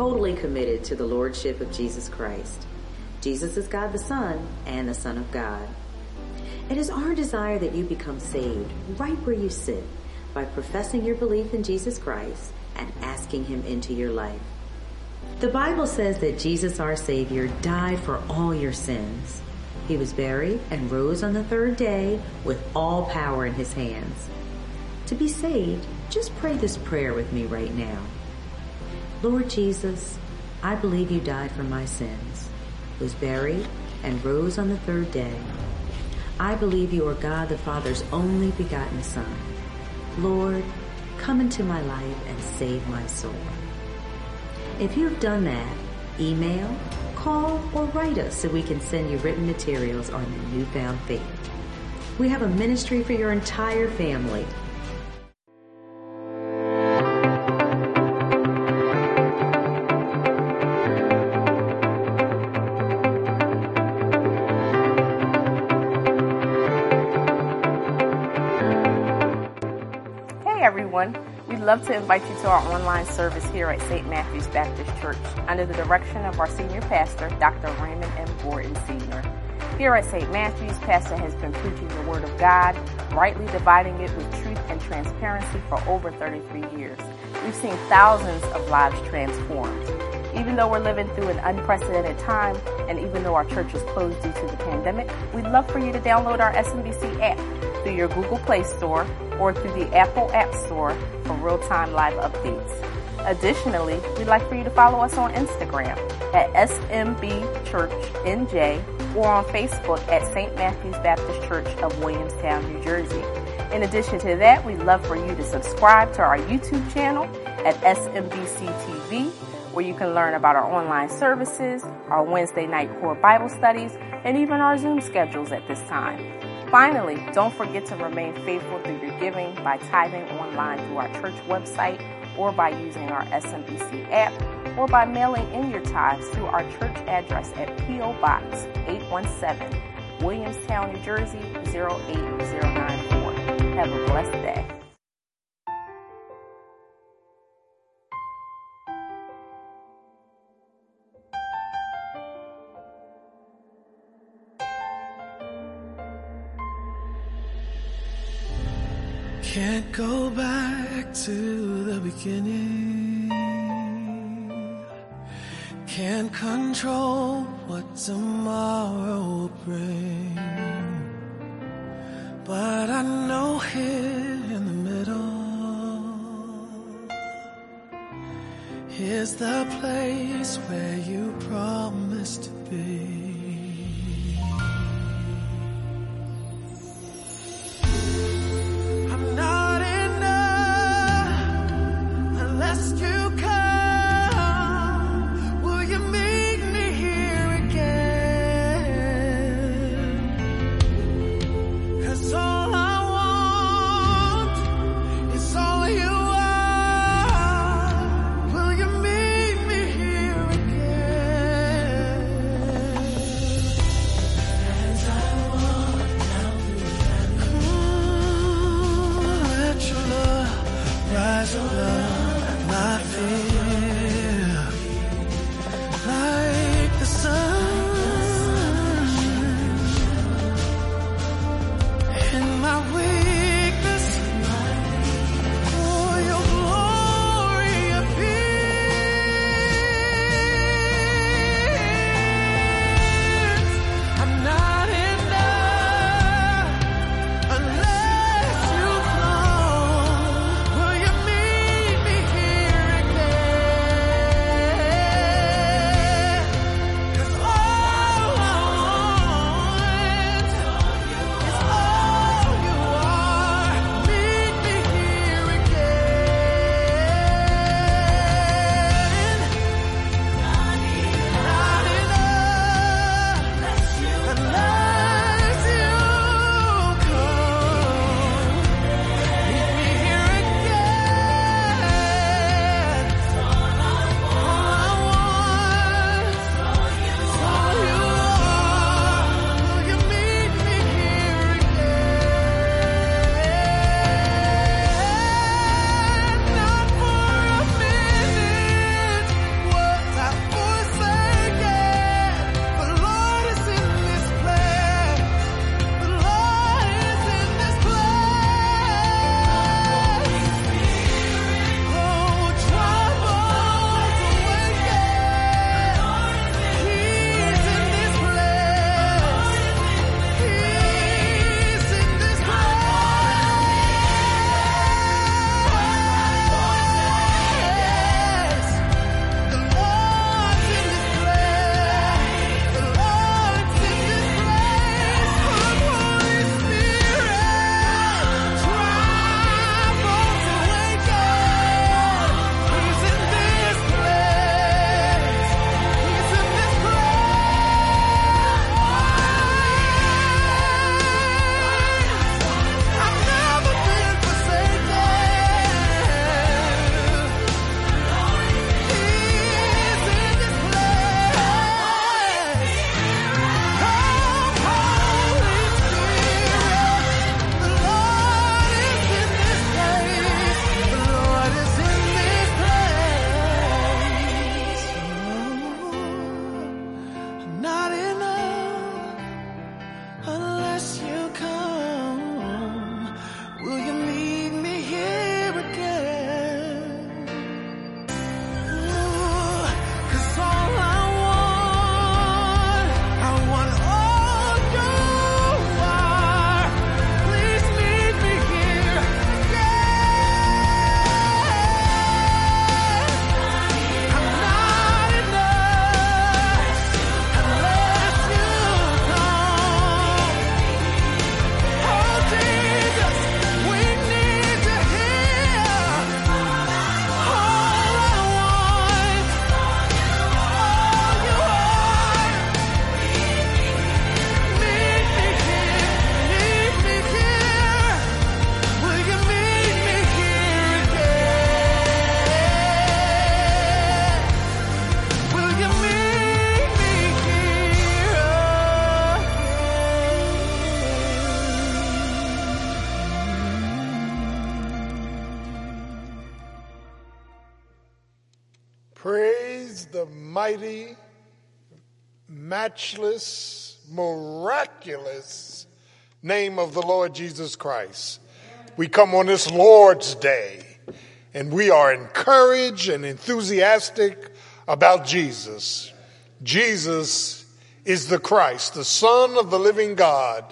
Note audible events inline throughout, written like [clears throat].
totally committed to the Lordship of Jesus Christ. Jesus is God the Son and the Son of God. It is our desire that you become saved right where you sit by professing your belief in Jesus Christ and asking Him into your life. The Bible says that Jesus our Savior died for all your sins. He was buried and rose on the third day with all power in His hands. To be saved, just pray this prayer with me right now. Lord Jesus, I believe you died for my sins, was buried, and rose on the third day. I believe you are God the Father's only begotten Son. Lord, come into my life and save my soul. If you have done that, email, call, or write us so we can send you written materials on the newfound faith. We have a ministry for your entire family love to invite you to our online service here at St. Matthew's Baptist Church under the direction of our senior pastor, Dr. Raymond M. Gordon Sr. Here at St. Matthew's, Pastor has been preaching the Word of God, rightly dividing it with truth and transparency for over 33 years. We've seen thousands of lives transformed. Even though we're living through an unprecedented time, and even though our church is closed due to the pandemic, we'd love for you to download our SMBC app through your Google Play Store or through the Apple App Store for real-time live updates. Additionally, we'd like for you to follow us on Instagram at SMBChurchNJ or on Facebook at St. Matthew's Baptist Church of Williamstown, New Jersey. In addition to that, we'd love for you to subscribe to our YouTube channel at SMBC TV, where you can learn about our online services, our Wednesday night core Bible studies, and even our Zoom schedules at this time. Finally, don't forget to remain faithful through your giving by tithing online through our church website or by using our SMBC app or by mailing in your tithes to our church address at P.O. Box 817, Williamstown, New Jersey 08094. Have a blessed day. Can't go back to the beginning. Can't control what tomorrow will bring. But I know here in the middle, here's the place where you promised to be. Mighty, matchless, miraculous name of the Lord Jesus Christ. We come on this Lord's Day and we are encouraged and enthusiastic about Jesus. Jesus is the Christ, the Son of the living God.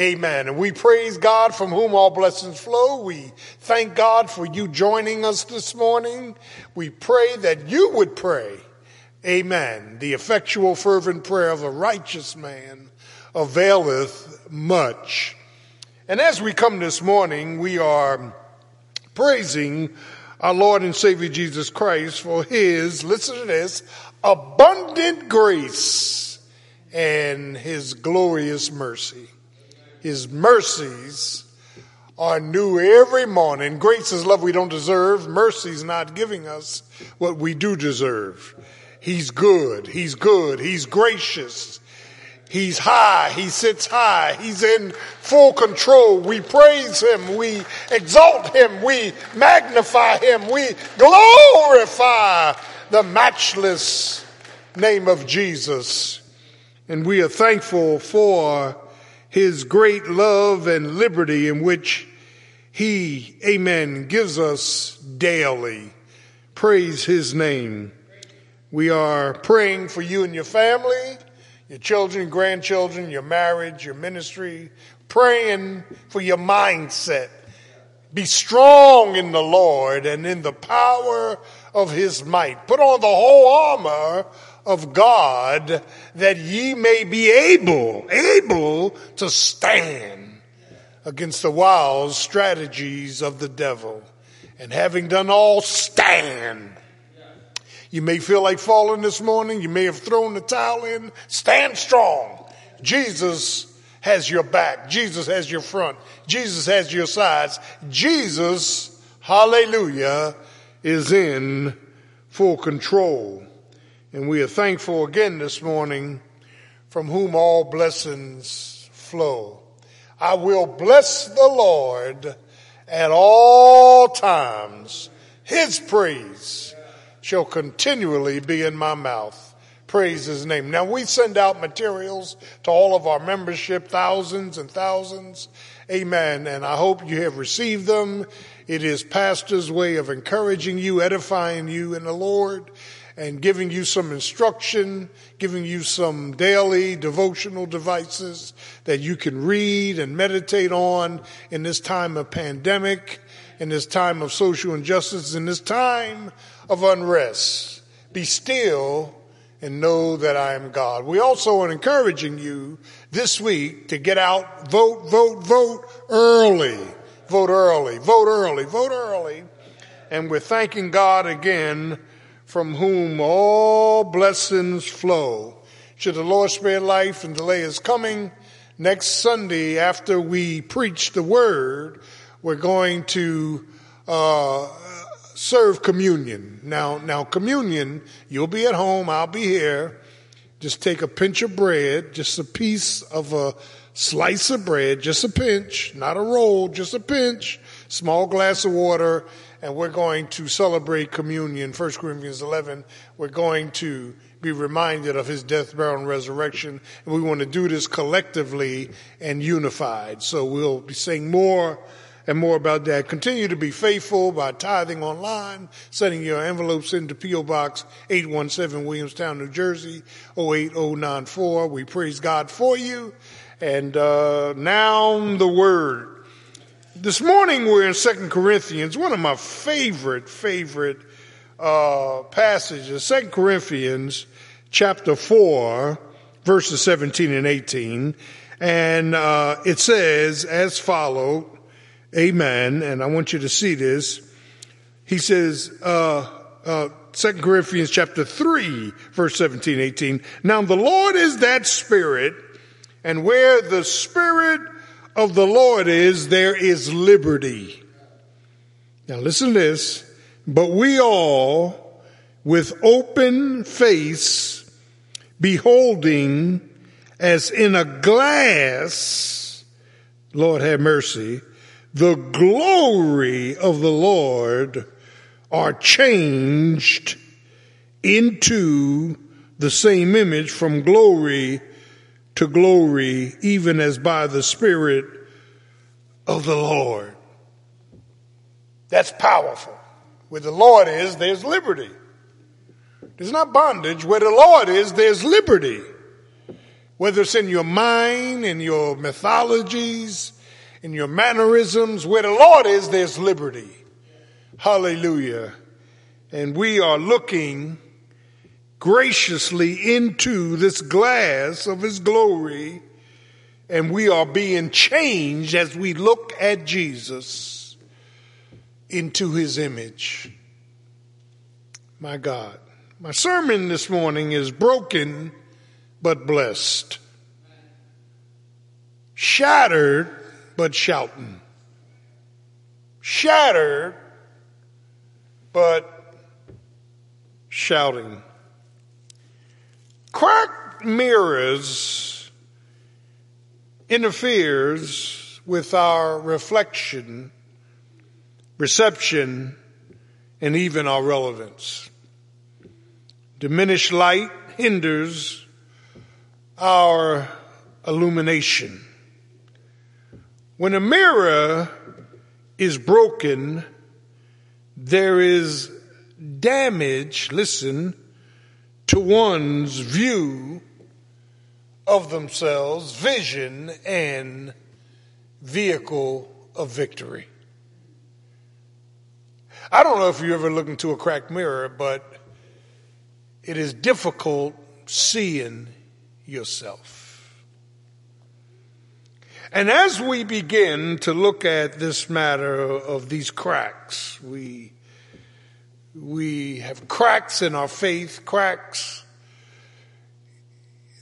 Amen. And we praise God from whom all blessings flow. We thank God for you joining us this morning. We pray that you would pray. Amen. The effectual fervent prayer of a righteous man availeth much. And as we come this morning, we are praising our Lord and Savior Jesus Christ for his, listen to this, abundant grace and his glorious mercy. His mercies are new every morning. Grace is love we don't deserve. Mercy is not giving us what we do deserve. He's good. He's good. He's gracious. He's high. He sits high. He's in full control. We praise him. We exalt him. We magnify him. We glorify the matchless name of Jesus. And we are thankful for his great love and liberty in which he, amen, gives us daily. Praise his name. We are praying for you and your family your children, grandchildren, your marriage, your ministry, praying for your mindset. Be strong in the Lord and in the power of his might. Put on the whole armor of God that ye may be able, able to stand against the wild strategies of the devil. And having done all, stand. You may feel like falling this morning. You may have thrown the towel in. Stand strong. Jesus has your back. Jesus has your front. Jesus has your sides. Jesus, hallelujah, is in full control. And we are thankful again this morning from whom all blessings flow. I will bless the Lord at all times. His praise shall continually be in my mouth. Praise his name. Now we send out materials to all of our membership, thousands and thousands. Amen. And I hope you have received them. It is pastor's way of encouraging you, edifying you in the Lord and giving you some instruction, giving you some daily devotional devices that you can read and meditate on in this time of pandemic, in this time of social injustice, in this time of unrest. Be still and know that I am God. We also are encouraging you this week to get out, vote, vote, vote early. Vote early, vote early, vote early. And we're thanking God again from whom all blessings flow. Should the Lord spare life and delay his coming, next Sunday after we preach the word, we're going to uh, serve communion. Now, now communion, you'll be at home, I'll be here. Just take a pinch of bread, just a piece of a slice of bread, just a pinch, not a roll, just a pinch, small glass of water, and we're going to celebrate communion. 1 Corinthians 11, we're going to be reminded of his death, burial, and resurrection. And we want to do this collectively and unified. So we'll be saying more and more about that. Continue to be faithful by tithing online, sending your envelopes into P.O. Box 817 Williamstown, New Jersey 08094. We praise God for you. And uh, now the word. This morning we're in Second Corinthians, one of my favorite, favorite uh, passages. Second Corinthians chapter 4, verses 17 and 18. And uh, it says as Amen. And I want you to see this. He says, uh, uh, 2 Corinthians chapter 3, verse 17, 18. Now the Lord is that spirit, and where the spirit of the Lord is, there is liberty. Now listen to this. But we all, with open face, beholding as in a glass, Lord have mercy, the glory of the Lord are changed into the same image from glory to glory, even as by the Spirit of the Lord. That's powerful. Where the Lord is, there's liberty. There's not bondage. Where the Lord is, there's liberty. Whether it's in your mind, in your mythologies, in your mannerisms, where the Lord is, there's liberty. Hallelujah. And we are looking graciously into this glass of his glory and we are being changed as we look at Jesus into his image. My God. My sermon this morning is broken but blessed. Shattered but shouting. Shattered but shouting. Cracked mirrors interferes with our reflection, reception, and even our relevance. Diminished light hinders our illumination. When a mirror is broken, there is damage, listen, to one's view of themselves, vision, and vehicle of victory. I don't know if you ever look into a cracked mirror, but it is difficult seeing yourself. And as we begin to look at this matter of these cracks, we, we have cracks in our faith, cracks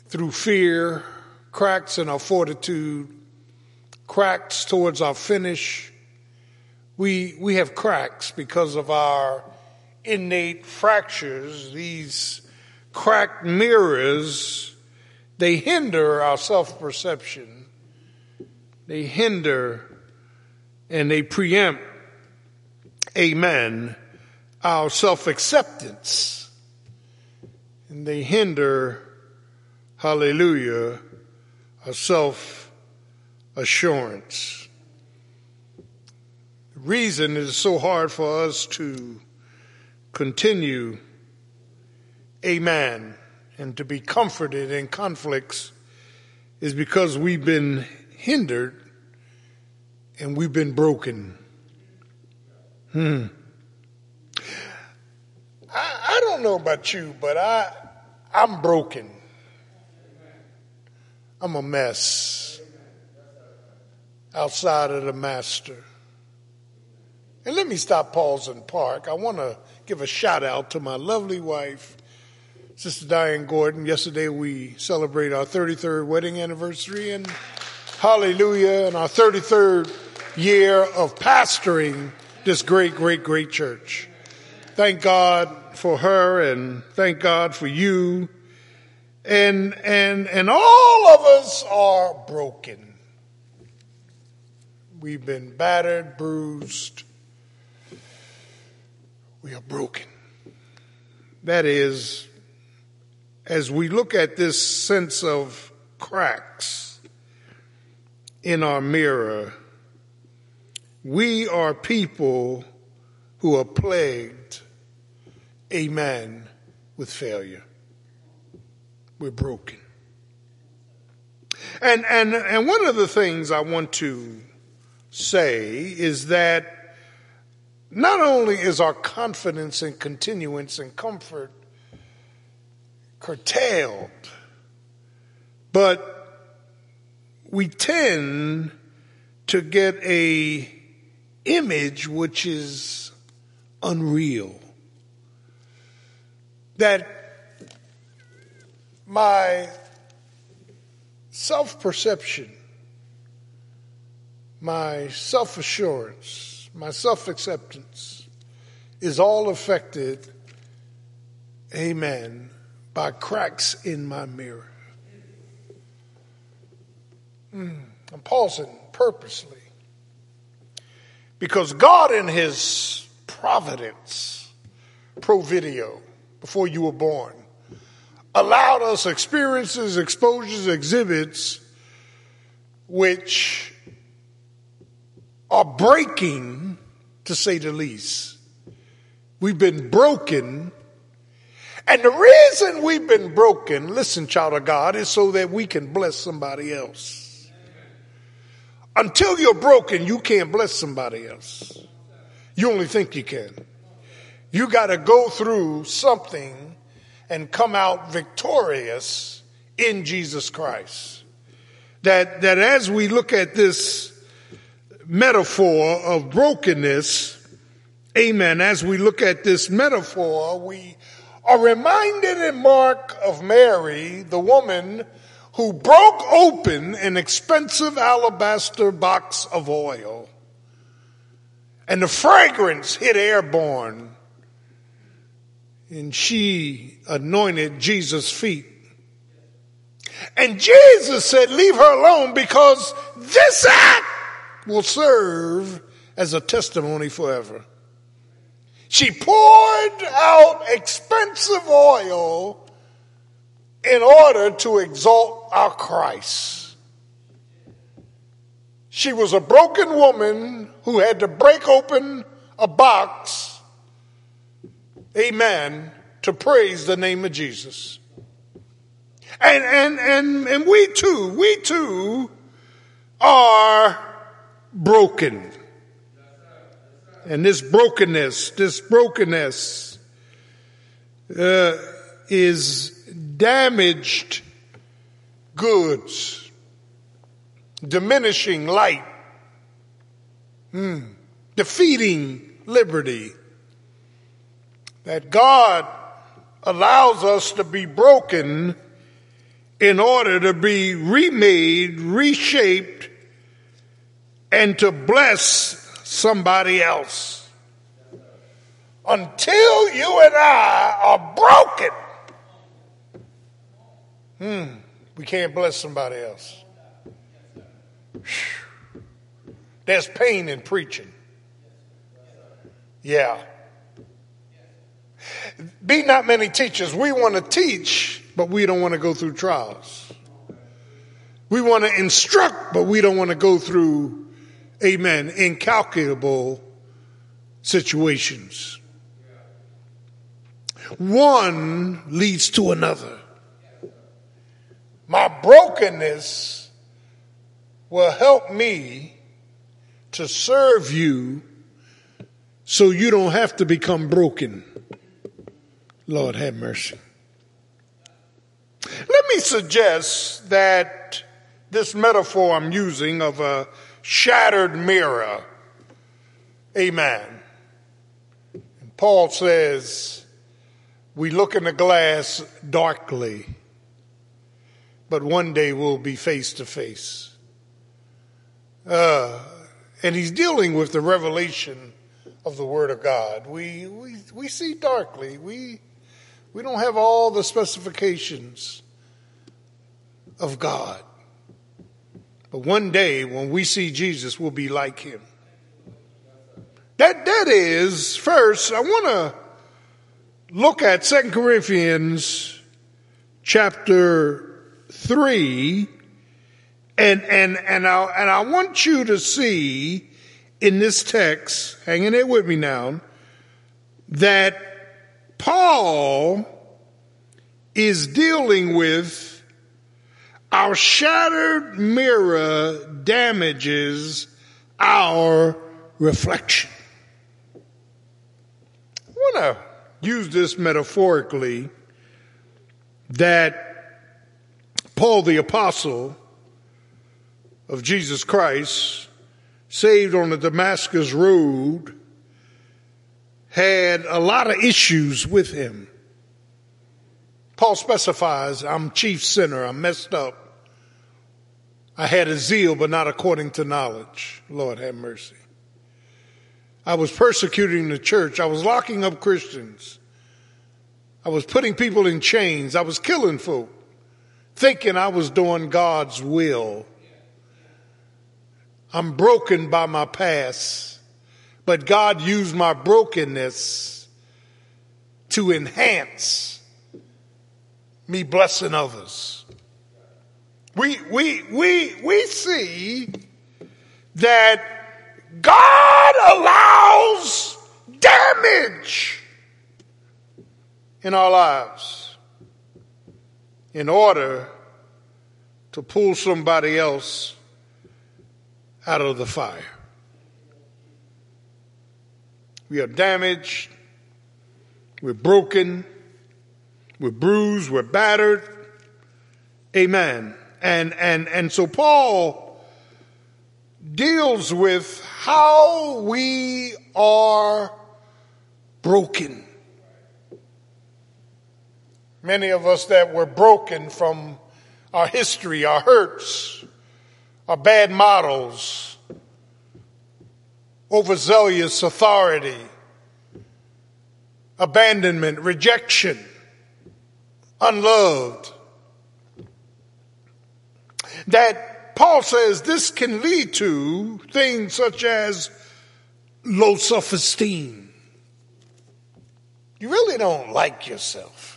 through fear, cracks in our fortitude, cracks towards our finish. We, we have cracks because of our innate fractures, these cracked mirrors, they hinder our self perception. They hinder and they preempt, amen, our self acceptance. And they hinder, hallelujah, our self assurance. The reason it is so hard for us to continue, amen, and to be comforted in conflicts is because we've been hindered and we've been broken. Hmm. I, I don't know about you, but I, I'm broken. I'm a mess outside of the master. And let me stop, pause, and park. I want to give a shout out to my lovely wife, Sister Diane Gordon. Yesterday we celebrated our 33rd wedding anniversary and hallelujah, in our 33rd year of pastoring this great, great, great church. Thank God for her and thank God for you. And, and, and all of us are broken. We've been battered, bruised, we are broken. That is, as we look at this sense of cracks in our mirror, we are people who are plagued, amen, with failure. We're broken. And, and, and one of the things I want to say is that not only is our confidence and continuance and comfort curtailed, but we tend to get a image which is unreal. That my self perception, my self assurance, my self acceptance is all affected, amen, by cracks in my mirror. Hmm. I'm pausing purposely because God, in His providence, pro video, before you were born, allowed us experiences, exposures, exhibits, which are breaking, to say the least. We've been broken. And the reason we've been broken, listen, child of God, is so that we can bless somebody else. Until you're broken, you can't bless somebody else. You only think you can. You got to go through something and come out victorious in Jesus Christ. That, that as we look at this metaphor of brokenness, amen, as we look at this metaphor, we are reminded in Mark of Mary, the woman who broke open an expensive alabaster box of oil and the fragrance hit airborne and she anointed Jesus' feet. And Jesus said, leave her alone because this act will serve as a testimony forever. She poured out expensive oil in order to exalt our Christ. She was a broken woman who had to break open a box, amen, to praise the name of Jesus. And, and, and, and we too, we too are broken. And this brokenness, this brokenness uh, is damaged goods, diminishing light, mm, defeating liberty. That God allows us to be broken in order to be remade, reshaped, and to bless somebody else. Until you and I are broken, hmm, we can't bless somebody else. There's pain in preaching. Yeah. Be not many teachers. We want to teach, but we don't want to go through trials. We want to instruct, but we don't want to go through, amen, incalculable situations. One leads to another. My brokenness will help me to serve you so you don't have to become broken. Lord have mercy. Let me suggest that this metaphor I'm using of a shattered mirror, amen. And Paul says, we look in the glass darkly, but one day we'll be face to face. And he's dealing with the revelation of the Word of God. We, we, we see darkly. We, we don't have all the specifications of God. But one day when we see Jesus, we'll be like him. That, that is, first, I want to look at Second Corinthians chapter 3 and, and, and I, and I want you to see in this text, hanging it with me now, that Paul is dealing with our shattered mirror damages our reflection. I want to use this metaphorically that Paul the apostle of Jesus Christ, saved on the Damascus road, had a lot of issues with him. Paul specifies, I'm chief sinner, I'm messed up. I had a zeal, but not according to knowledge. Lord have mercy. I was persecuting the church. I was locking up Christians. I was putting people in chains. I was killing folk, thinking I was doing God's will. I'm broken by my past, but God used my brokenness to enhance me blessing others. We, we, we, we see that God allows damage in our lives in order to pull somebody else out of the fire. We are damaged, we're broken, we're bruised, we're battered. Amen. And and and so Paul deals with how we are broken. Many of us that were broken from our history, our hurts, our bad models, overzealous authority, abandonment, rejection, unloved. That Paul says this can lead to things such as low self esteem. You really don't like yourself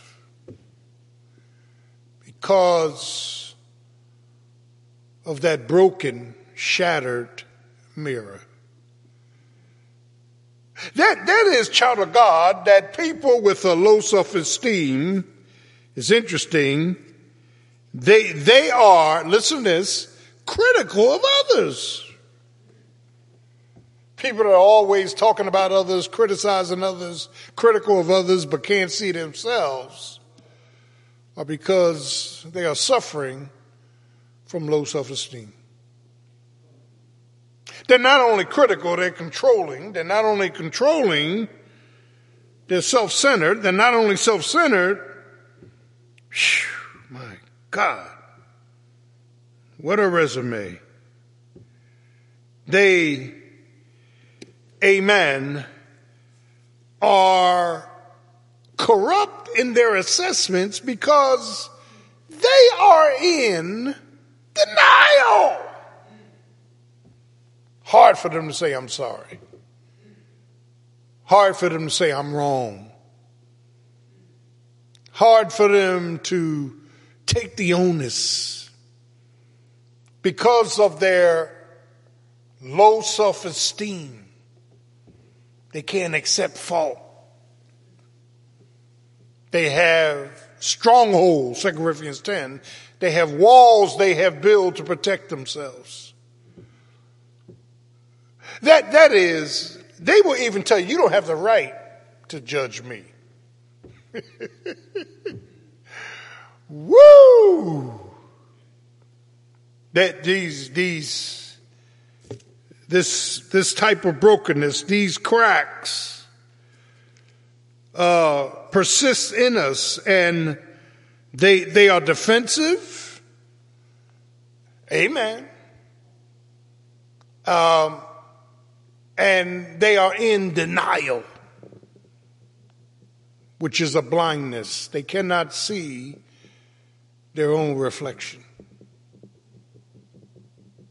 because of that broken, shattered mirror. That, that is, child of God, that people with a low self-esteem is interesting. They, they are, listen to this, critical of others. People are always talking about others, criticizing others, critical of others, but can't see themselves, are because they are suffering from low self-esteem. They're not only critical, they're controlling. They're not only controlling, they're self-centered. They're not only self-centered, my God, what a resume. They, amen, are corrupt in their assessments because they are in denial. Hard for them to say, I'm sorry. Hard for them to say, I'm wrong. Hard for them to take the onus because of their low self esteem. They can't accept fault. They have strongholds, 2 Corinthians 10. They have walls they have built to protect themselves. That, that is, they will even tell you, you don't have the right to judge me. [laughs] Woo! That these, these, this, this type of brokenness, these cracks, uh, persist in us and they, they are defensive. Amen. Um, and they are in denial, which is a blindness. They cannot see their own reflection.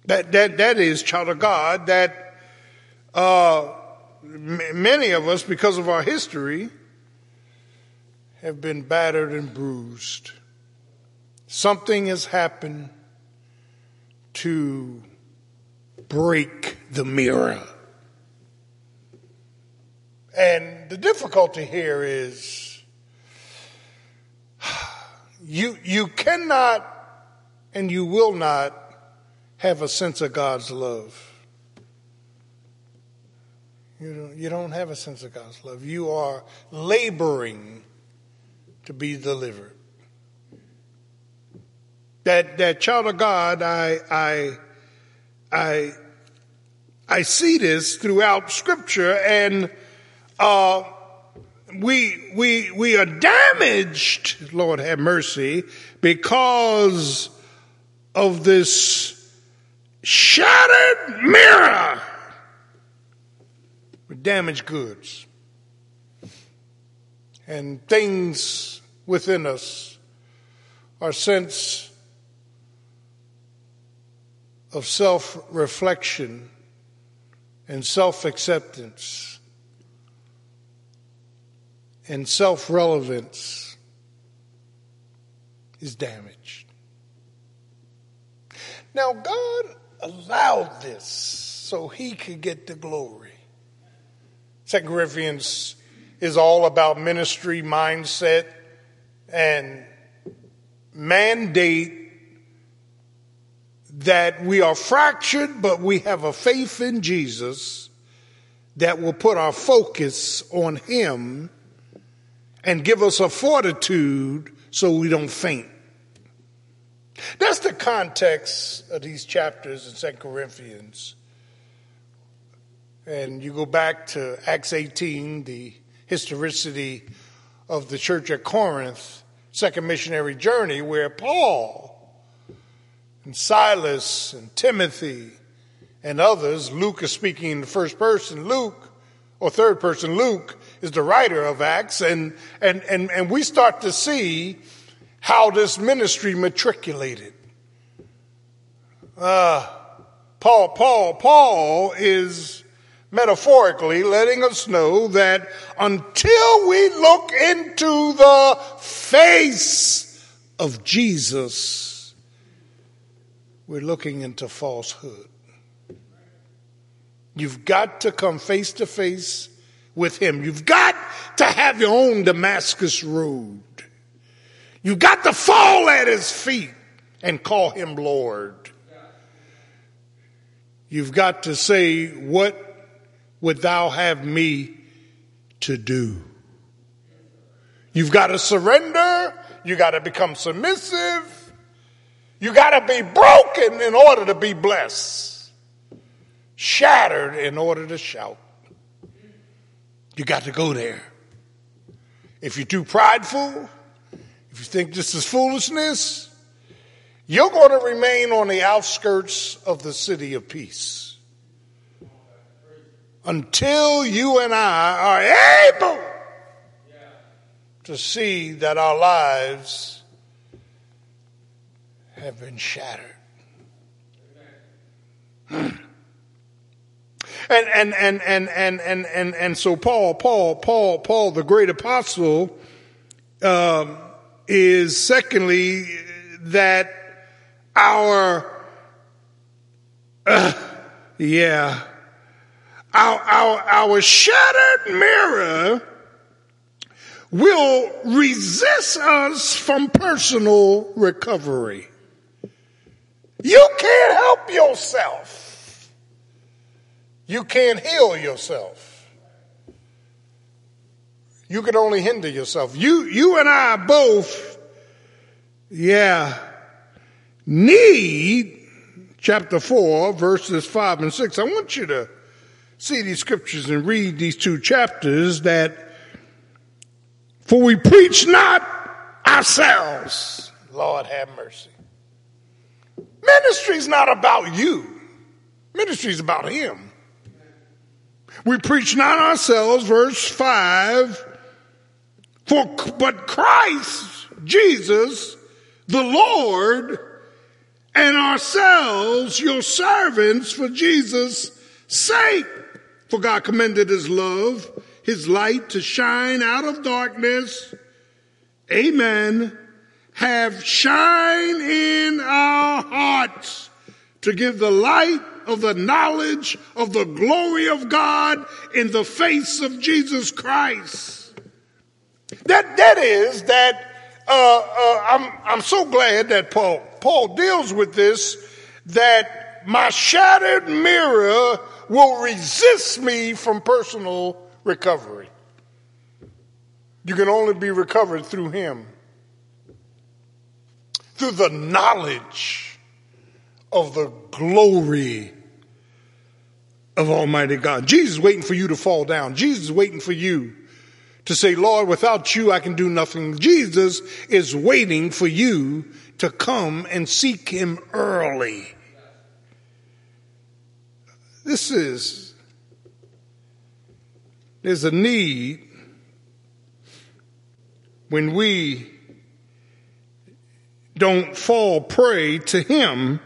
That, that, that is, child of God, that uh, m- many of us, because of our history, have been battered and bruised. Something has happened to break the mirror. And the difficulty here is [sighs] you, you cannot and you will not have a sense of God's love. You don't, you don't have a sense of God's love. You are laboring to be delivered. That, that child of God, I, I, I, I see this throughout scripture and uh, we, we, we are damaged, Lord have mercy, because of this shattered mirror with damaged goods and things within us, our sense of self reflection and self acceptance and self relevance is damaged. Now, God allowed this so he could get the glory. Second Corinthians is all about ministry mindset and mandate that we are fractured, but we have a faith in Jesus that will put our focus on Him and give us a fortitude so we don't faint. That's the context of these chapters in Second Corinthians. And you go back to Acts 18, the historicity of the church at Corinth, second missionary journey, where Paul and Silas and Timothy and others, Luke is speaking in the first person, Luke, or third person, Luke is the writer of Acts, and, and, and, and we start to see how this ministry matriculated. Uh, Paul, Paul, Paul is metaphorically letting us know that until we look into the face of Jesus, we're looking into falsehood. You've got to come face to face with Him. You've got to have your own Damascus road. You've got to fall at His feet and call Him Lord. You've got to say, What would thou have me to do? You've got to surrender. You got to become submissive. You got to be broken in order to be blessed, shattered in order to shout. You got to go there. If you're too prideful, if you think this is foolishness, you're going to remain on the outskirts of the city of peace until you and I are able to see that our lives have been shattered. [clears throat] And, and, and, and, and, and, and, and so Paul, Paul, Paul, Paul, the great apostle, um, is secondly that our, uh, yeah, our, our, our shattered mirror will resist us from personal recovery. You can't help yourself. You can't heal yourself. You can only hinder yourself. You, you and I both, yeah, need chapter 4, verses 5 and 6. I want you to see these scriptures and read these two chapters that for we preach not ourselves. Lord have mercy. Ministry is not about you. Ministry is about him. We preach not ourselves, verse 5, for but Christ, Jesus, the Lord, and ourselves, your servants for Jesus' sake. For God commended his love, his light to shine out of darkness. Amen. Have shine in our hearts to give the light of the knowledge of the glory of God in the face of Jesus Christ. That, that is that, uh, uh, I'm, I'm so glad that Paul, Paul deals with this, that my shattered mirror will resist me from personal recovery. You can only be recovered through Him, through the knowledge of the glory of Almighty God. Jesus is waiting for you to fall down. Jesus is waiting for you to say, Lord, without you, I can do nothing. Jesus is waiting for you to come and seek Him early. This is, there's a need when we don't fall prey to him.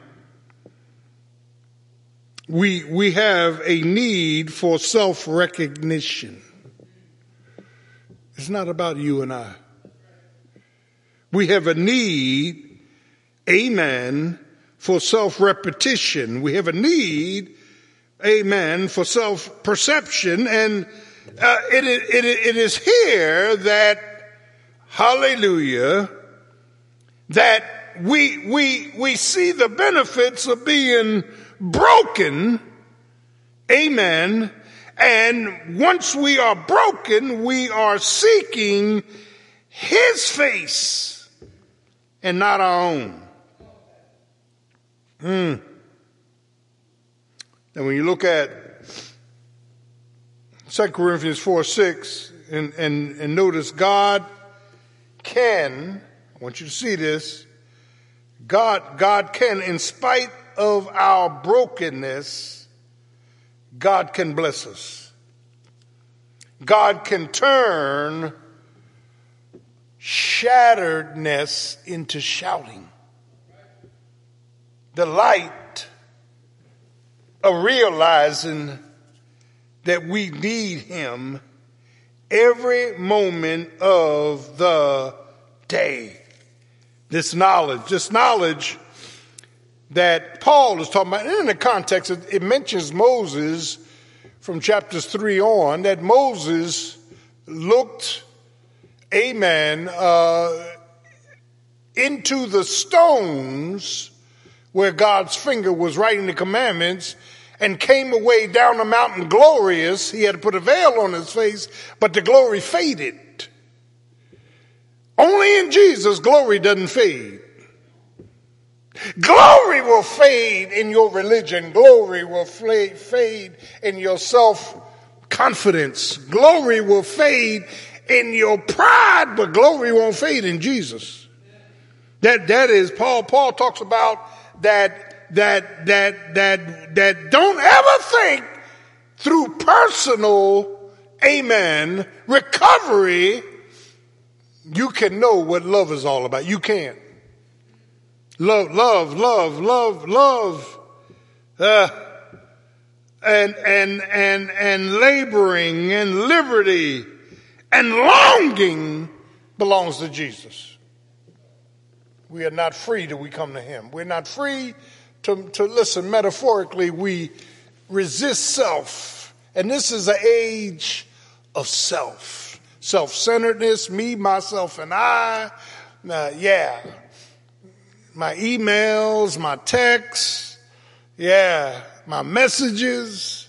We, we have a need for self recognition. It's not about you and I. We have a need, amen, for self repetition. We have a need, amen, for self perception. And uh, it, it, it is here that, hallelujah, that we, we, we see the benefits of being broken, amen, and once we are broken, we are seeking His face and not our own. Hmm. And when you look at 2 Corinthians 4 6, and, and, and notice God can, I want you to see this, God, God can, in spite of our brokenness, God can bless us. God can turn shatteredness into shouting. The light of realizing that we need Him every moment of the day. This knowledge, this knowledge that Paul is talking about. And in the context, it, mentions Moses from chapters three on, that Moses looked, amen, uh, into the stones where God's finger was writing the commandments and came away down the mountain glorious. He had to put a veil on his face, but the glory faded. Only in Jesus, glory doesn't fade. Glory will fade in your religion. Glory will fade in your self confidence. Glory will fade in your pride, but glory won't fade in Jesus. That, that is, Paul, Paul talks about that, that, that, that, that don't ever think through personal, amen, recovery, you can know what love is all about. You can't. Love, love, love, love, love. Uh, and, and, and, and laboring and liberty and longing belongs to Jesus. We are not free till we come to Him. We're not free to, to listen. Metaphorically, we resist self. And this is an age of self. Self centeredness, me, myself, and I. Yeah my emails, my texts, yeah, my messages,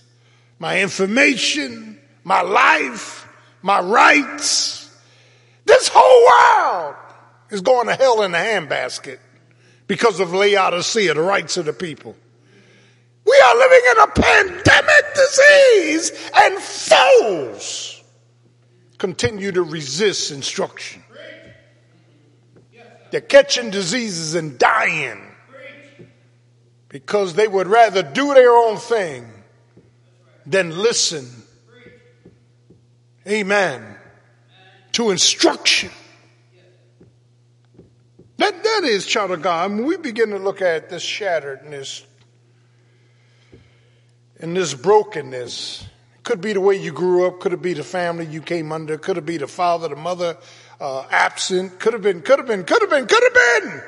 my information, my life, my rights. This whole world is going to hell in a handbasket because of Laodicea, the rights of the people. We are living in a pandemic disease and fools continue to resist instruction. They're catching diseases and dying because they would rather do their own thing than listen. Amen. To instruction. That, that is, child of God, when we begin to look at this shatteredness and this brokenness, could be the way you grew up, could it be the family you came under, could it be the father, the mother, uh, absent. Could have been, could have been, could have been, could have been.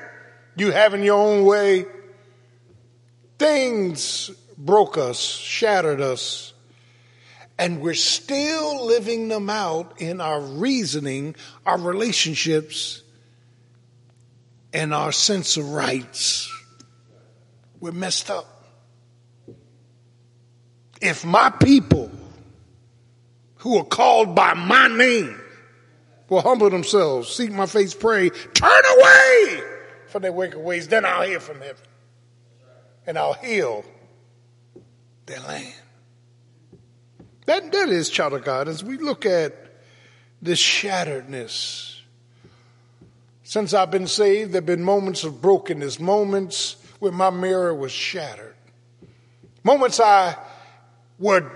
You having your own way. Things broke us, shattered us, and we're still living them out in our reasoning, our relationships, and our sense of rights. We're messed up. If my people who are called by my name will humble themselves, seek my face, pray, turn away from their wicked ways, then I'll hear from heaven. And I'll heal their land. That, that is, child of God, as we look at this shatteredness. Since I've been saved, there have been moments of brokenness, moments where my mirror was shattered, moments I were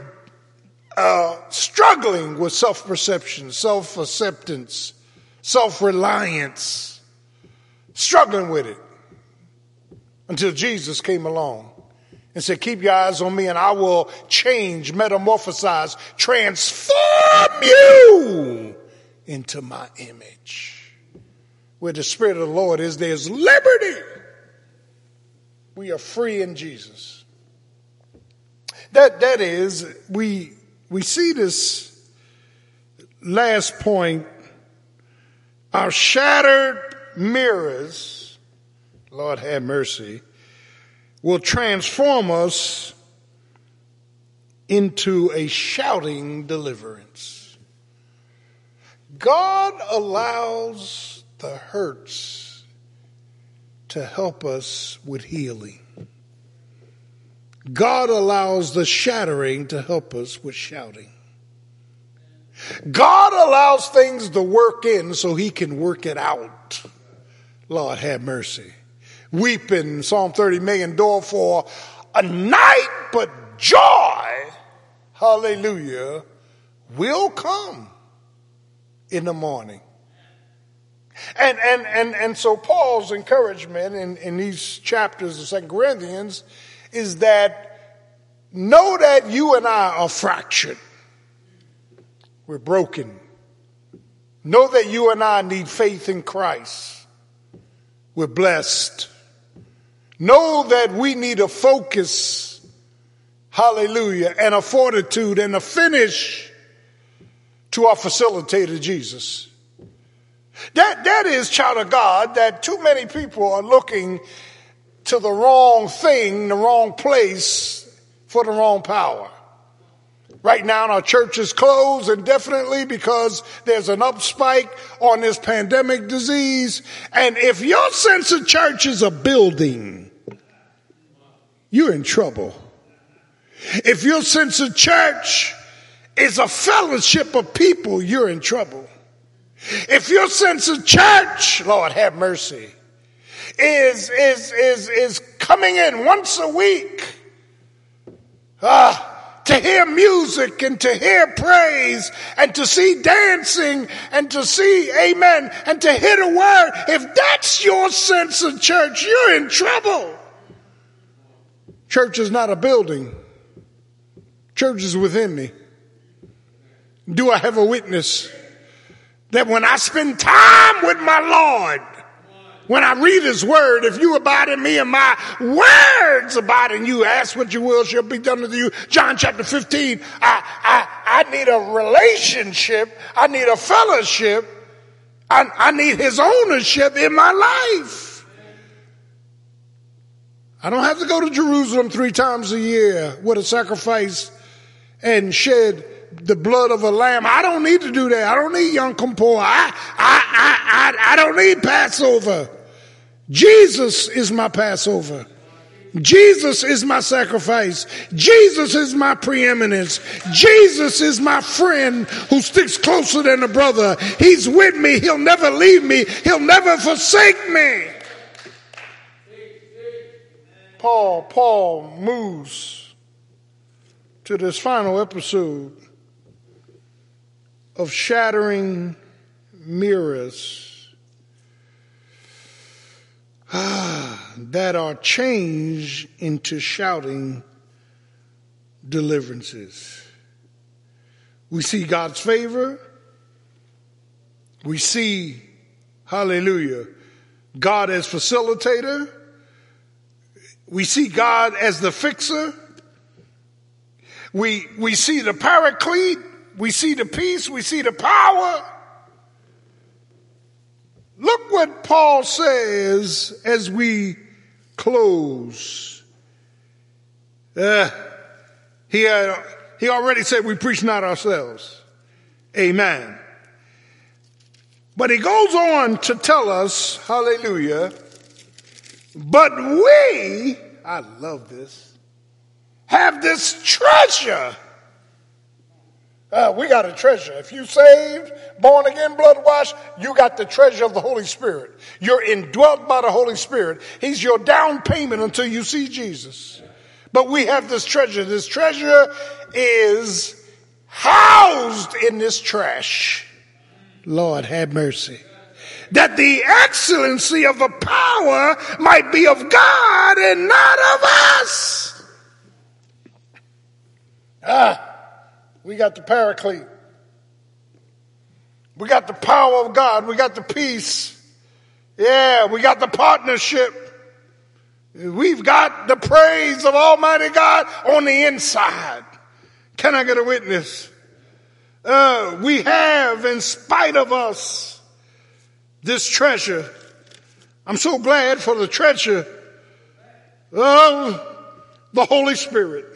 uh, struggling with self perception, self acceptance, self reliance, struggling with it until Jesus came along and said, Keep your eyes on me and I will change, metamorphosize, transform you into my image. Where the Spirit of the Lord is, there's liberty. We are free in Jesus. That, that is, we, we see this last point. Our shattered mirrors, Lord have mercy, will transform us into a shouting deliverance. God allows the hurts to help us with healing. God allows the shattering to help us with shouting. God allows things to work in so he can work it out. Lord have mercy. Weeping, Psalm 30 may endure for a night, but joy, hallelujah, will come in the morning. And, and, and, and so Paul's encouragement in, in these chapters of Second Corinthians is that know that you and I are fractured. We're broken. Know that you and I need faith in Christ. We're blessed. Know that we need a focus, hallelujah, and a fortitude and a finish to our facilitator, Jesus. That, that is, child of God, that too many people are looking to the wrong thing, the wrong place for the wrong power. Right now, our church is closed indefinitely because there's an upspike on this pandemic disease. And if your sense of church is a building, you're in trouble. If your sense of church is a fellowship of people, you're in trouble. If your sense of church, Lord have mercy, is, is, is, is coming in once a week, ah, to hear music and to hear praise and to see dancing and to see amen and to hear the word, if that's your sense of church, you're in trouble. Church is not a building. Church is within me. Do I have a witness that when I spend time with my Lord, when I read his word, if you abide in me and my words abide in you, ask what you will shall be done to you. John chapter 15. I, I, I need a relationship. I need a fellowship. I, I need his ownership in my life. I don't have to go to Jerusalem three times a year with a sacrifice and shed the blood of a lamb. I don't need to do that. I don't need Yom Kippur. I, I, I, I, I don't need Passover. Jesus is my Passover. Jesus is my sacrifice. Jesus is my preeminence. Jesus is my friend who sticks closer than a brother. He's with me. He'll never leave me. He'll never forsake me. Paul, Paul moves to this final episode of shattering mirrors ah, that are changed into shouting deliverances. We see God's favor. We see, hallelujah, God as facilitator. We see God as the fixer. We, we see the paraclete. We see the peace. We see the power. Look what Paul says as we close. Uh, he, had, he already said we preach not ourselves. Amen. But he goes on to tell us, hallelujah, but we, I love this, have this treasure uh, we got a treasure. If you saved, born again, blood washed, you got the treasure of the Holy Spirit. You're indwelt by the Holy Spirit. He's your down payment until you see Jesus. But we have this treasure. This treasure is housed in this trash. Lord, have mercy. That the excellency of the power might be of God and not of us. Ah. We got the paraclete. We got the power of God. We got the peace. Yeah, we got the partnership. We've got the praise of Almighty God on the inside. Can I get a witness? Uh, we have, in spite of us, this treasure. I'm so glad for the treasure of the Holy Spirit.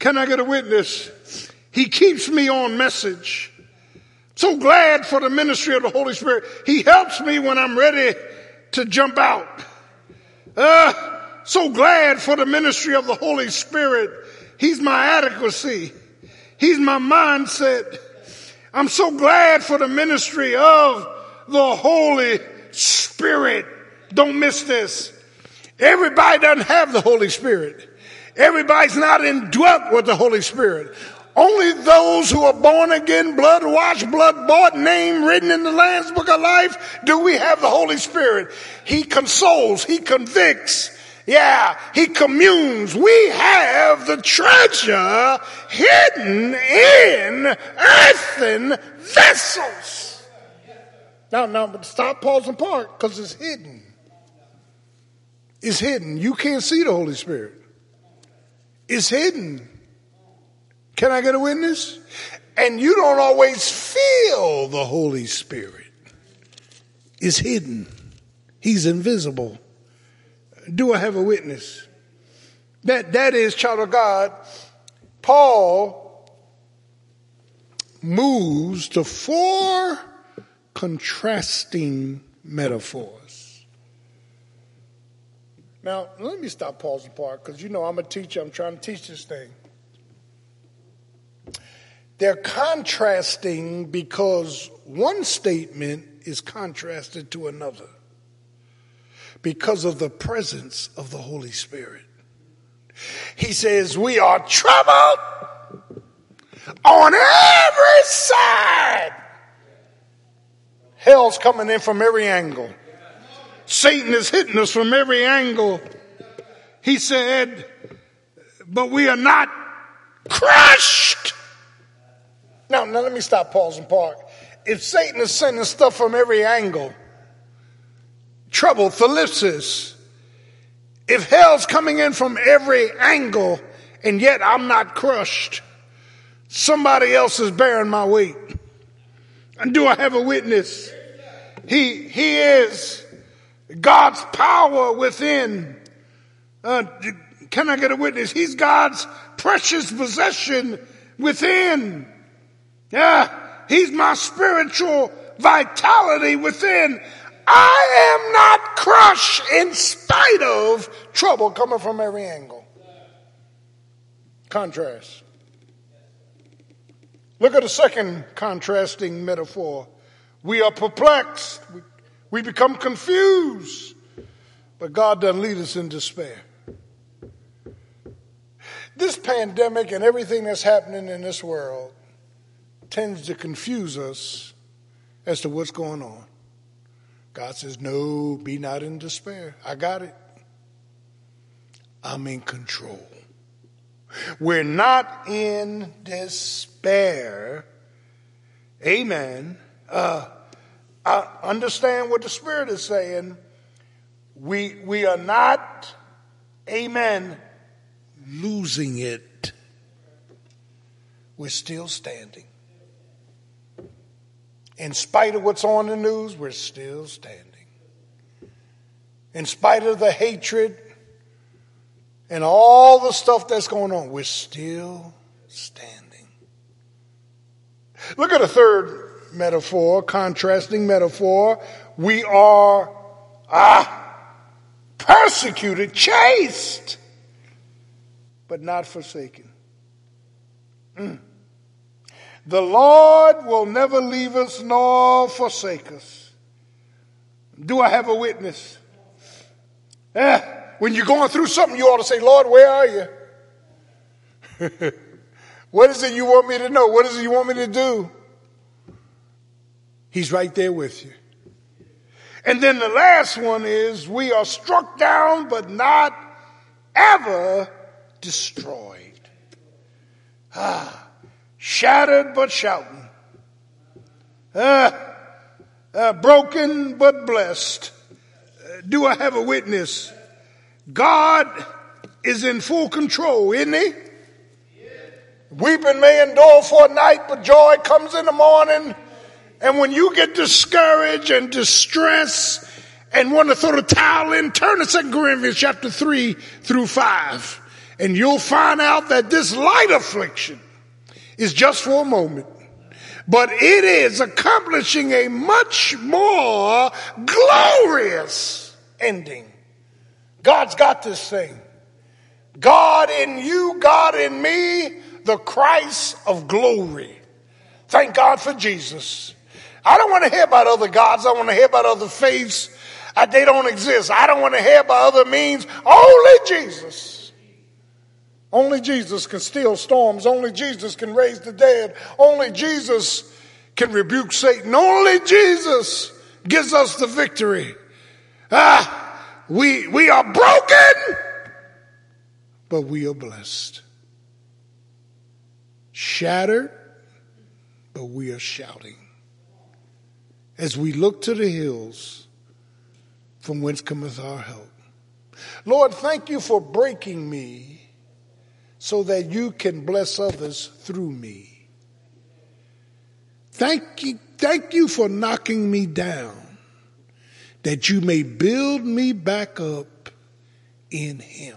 Can I get a witness? He keeps me on message. So glad for the ministry of the Holy Spirit. He helps me when I'm ready to jump out. Uh, so glad for the ministry of the Holy Spirit. He's my adequacy. He's my mindset. I'm so glad for the ministry of the Holy Spirit. Don't miss this. Everybody doesn't have the Holy Spirit. Everybody's not indwelt with the Holy Spirit. Only those who are born again, blood washed, blood bought, name written in the Lamb's Book of Life, do we have the Holy Spirit. He consoles, He convicts, yeah, He communes. We have the treasure hidden in earthen vessels. Now, now, but stop, pause, and park, because it's hidden. It's hidden. You can't see the Holy Spirit. It's hidden. Can I get a witness? And you don't always feel the Holy Spirit. is hidden. He's invisible. Do I have a witness? That, that is, child of God, Paul moves to four contrasting metaphors. Now, let me stop pausing part because you know I'm a teacher. I'm trying to teach this thing. They're contrasting because one statement is contrasted to another because of the presence of the Holy Spirit. He says, We are troubled on every side. Hell's coming in from every angle. Satan is hitting us from every angle. He said, But we are not crushed. Now, now let me stop, pause, and park. If Satan is sending stuff from every angle, trouble, thlipsis, if hell's coming in from every angle and yet I'm not crushed, somebody else is bearing my weight. And do I have a witness? He, he is God's power within. Uh, can I get a witness? He's God's precious possession within. Yeah, he's my spiritual vitality within. I am not crushed in spite of trouble coming from every angle. Contrast. Look at the second contrasting metaphor. We are perplexed. We, we become confused. But God doesn't lead us in despair. This pandemic and everything that's happening in this world tends to confuse us as to what's going on. God says, No, be not in despair. I got it. I'm in control. We're not in despair. Amen. Uh, I understand what the Spirit is saying. We, we are not, amen, losing it. We're still standing. In spite of what's on the news, we're still standing. In spite of the hatred and all the stuff that's going on, we're still standing. Look at a third metaphor, contrasting metaphor. We are ah, persecuted, chased, but not forsaken. Mm. The Lord will never leave us nor forsake us. Do I have a witness? Eh, when you're going through something, you ought to say, Lord, where are you? [laughs] what is it you want me to know? What is it you want me to do? He's right there with you. And then the last one is we are struck down but not ever destroyed. Ah, shattered but shouting. Ah, uh, broken but blessed. Do I have a witness? God is in full control, isn't he? Weeping may endure for a night, but joy comes in the morning. And when you get discouraged and distressed and want to throw the towel in, turn to 2 Corinthians chapter 3 through 5. And you'll find out that this light affliction is just for a moment. But it is accomplishing a much more glorious ending. God's got this thing. God in you, God in me, the Christ of glory. Thank God for Jesus. I don't want to hear about other gods. I want to hear about other faiths. Uh, they don't exist. I don't want to hear about other means. Only Jesus. Only Jesus can still storms. Only Jesus can raise the dead. Only Jesus can rebuke Satan. Only Jesus gives us the victory. Ah, we, we are broken, but we are blessed. Shattered, but we are shouting as we look to the hills from whence cometh our help. Lord, thank you for breaking me so that you can bless others through me. Thank you, thank you for knocking me down that you may build me back up in him.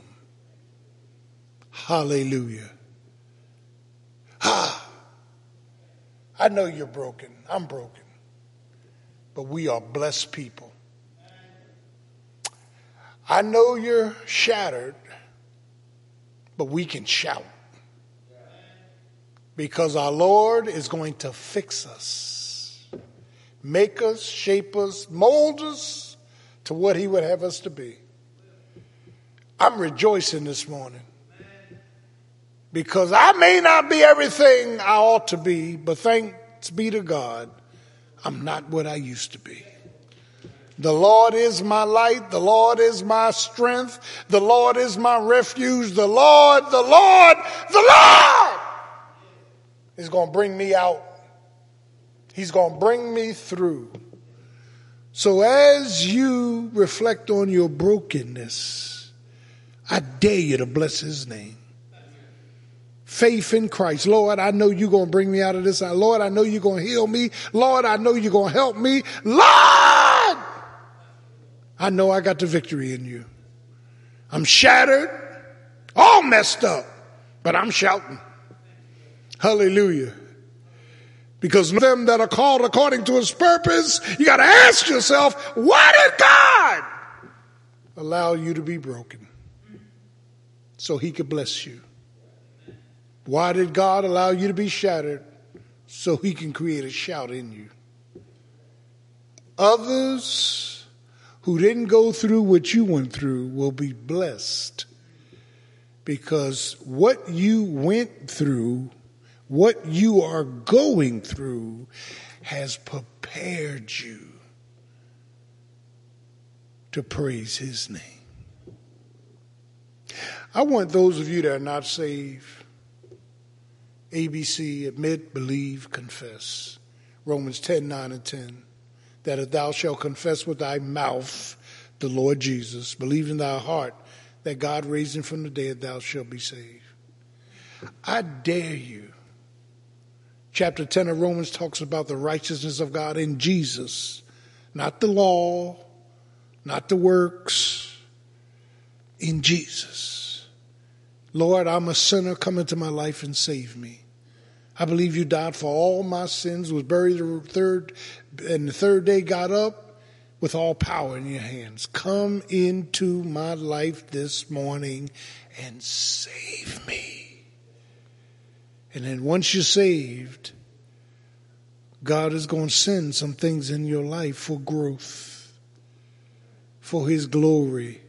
Hallelujah. Ah, I know you're broken. I'm broken but we are blessed people. I know you're shattered, but we can shout because our Lord is going to fix us, make us, shape us, mold us to what He would have us to be. I'm rejoicing this morning because I may not be everything I ought to be, but thanks be to God I'm not what I used to be. The Lord is my light. The Lord is my strength. The Lord is my refuge. The Lord, the Lord, the Lord is going to bring me out. He's going to bring me through. So as you reflect on your brokenness, I dare you to bless his name faith in Christ. Lord, I know you're going to bring me out of this. Lord, I know you're going to heal me. Lord, I know you're going to help me. Lord, I know I got the victory in you. I'm shattered, all messed up, but I'm shouting. Hallelujah. Because them that are called according to his purpose, you got to ask yourself, why did God allow you to be broken? So he could bless you. Why did God allow you to be shattered? So he can create a shout in you. Others who didn't go through what you went through will be blessed because what you went through, what you are going through, has prepared you to praise his name. I want those of you that are not saved ABC, admit, believe, confess. Romans 10, 9 and 10. That if thou shalt confess with thy mouth the Lord Jesus, believe in thy heart that God raised him from the dead, thou shalt be saved. I dare you. Chapter 10 of Romans talks about the righteousness of God in Jesus, not the law, not the works, in Jesus. Lord, I'm a sinner. Come into my life and save me. I believe you died for all my sins, was buried the third, and the third day got up with all power in your hands. Come into my life this morning and save me. And then once you're saved, God is going to send some things in your life for growth, for His glory,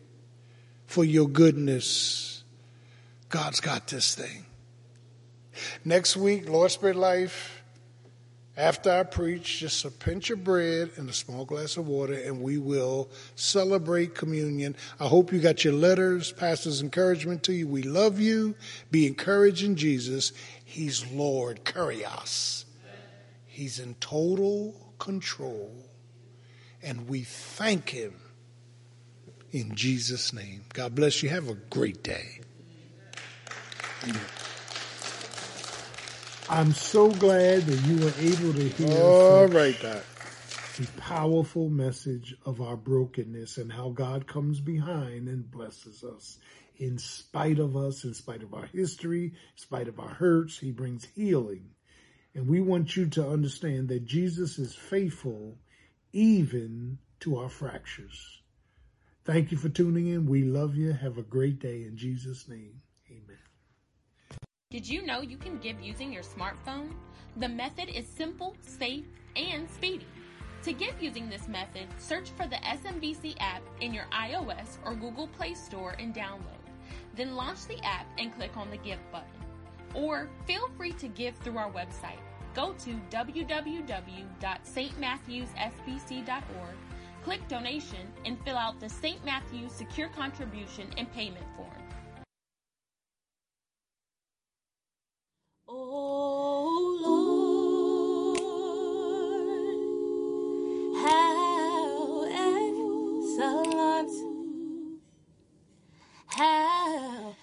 for your goodness. God's got this thing. Next week, Lord Spirit Life, after I preach, just a pinch of bread and a small glass of water, and we will celebrate communion. I hope you got your letters, Pastor's encouragement to you. We love you. Be encouraged in Jesus. He's Lord, Kurios. He's in total control. And we thank Him in Jesus' name. God bless you. Have a great day. I'm so glad that you were able to hear All right, Doc. a powerful message of our brokenness and how God comes behind and blesses us. In spite of us, in spite of our history, in spite of our hurts, He brings healing. And we want you to understand that Jesus is faithful even to our fractures. Thank you for tuning in. We love you. Have a great day in Jesus' name. Did you know you can give using your smartphone? The method is simple, safe, and speedy. To give using this method, search for the SMBC app in your iOS or Google Play Store and download. Then launch the app and click on the Give button. Or feel free to give through our website. Go to www.stmatthewsfbc.org, click Donation, and fill out the St. Matthews Secure Contribution and Payment Form. Oh, how excellent, how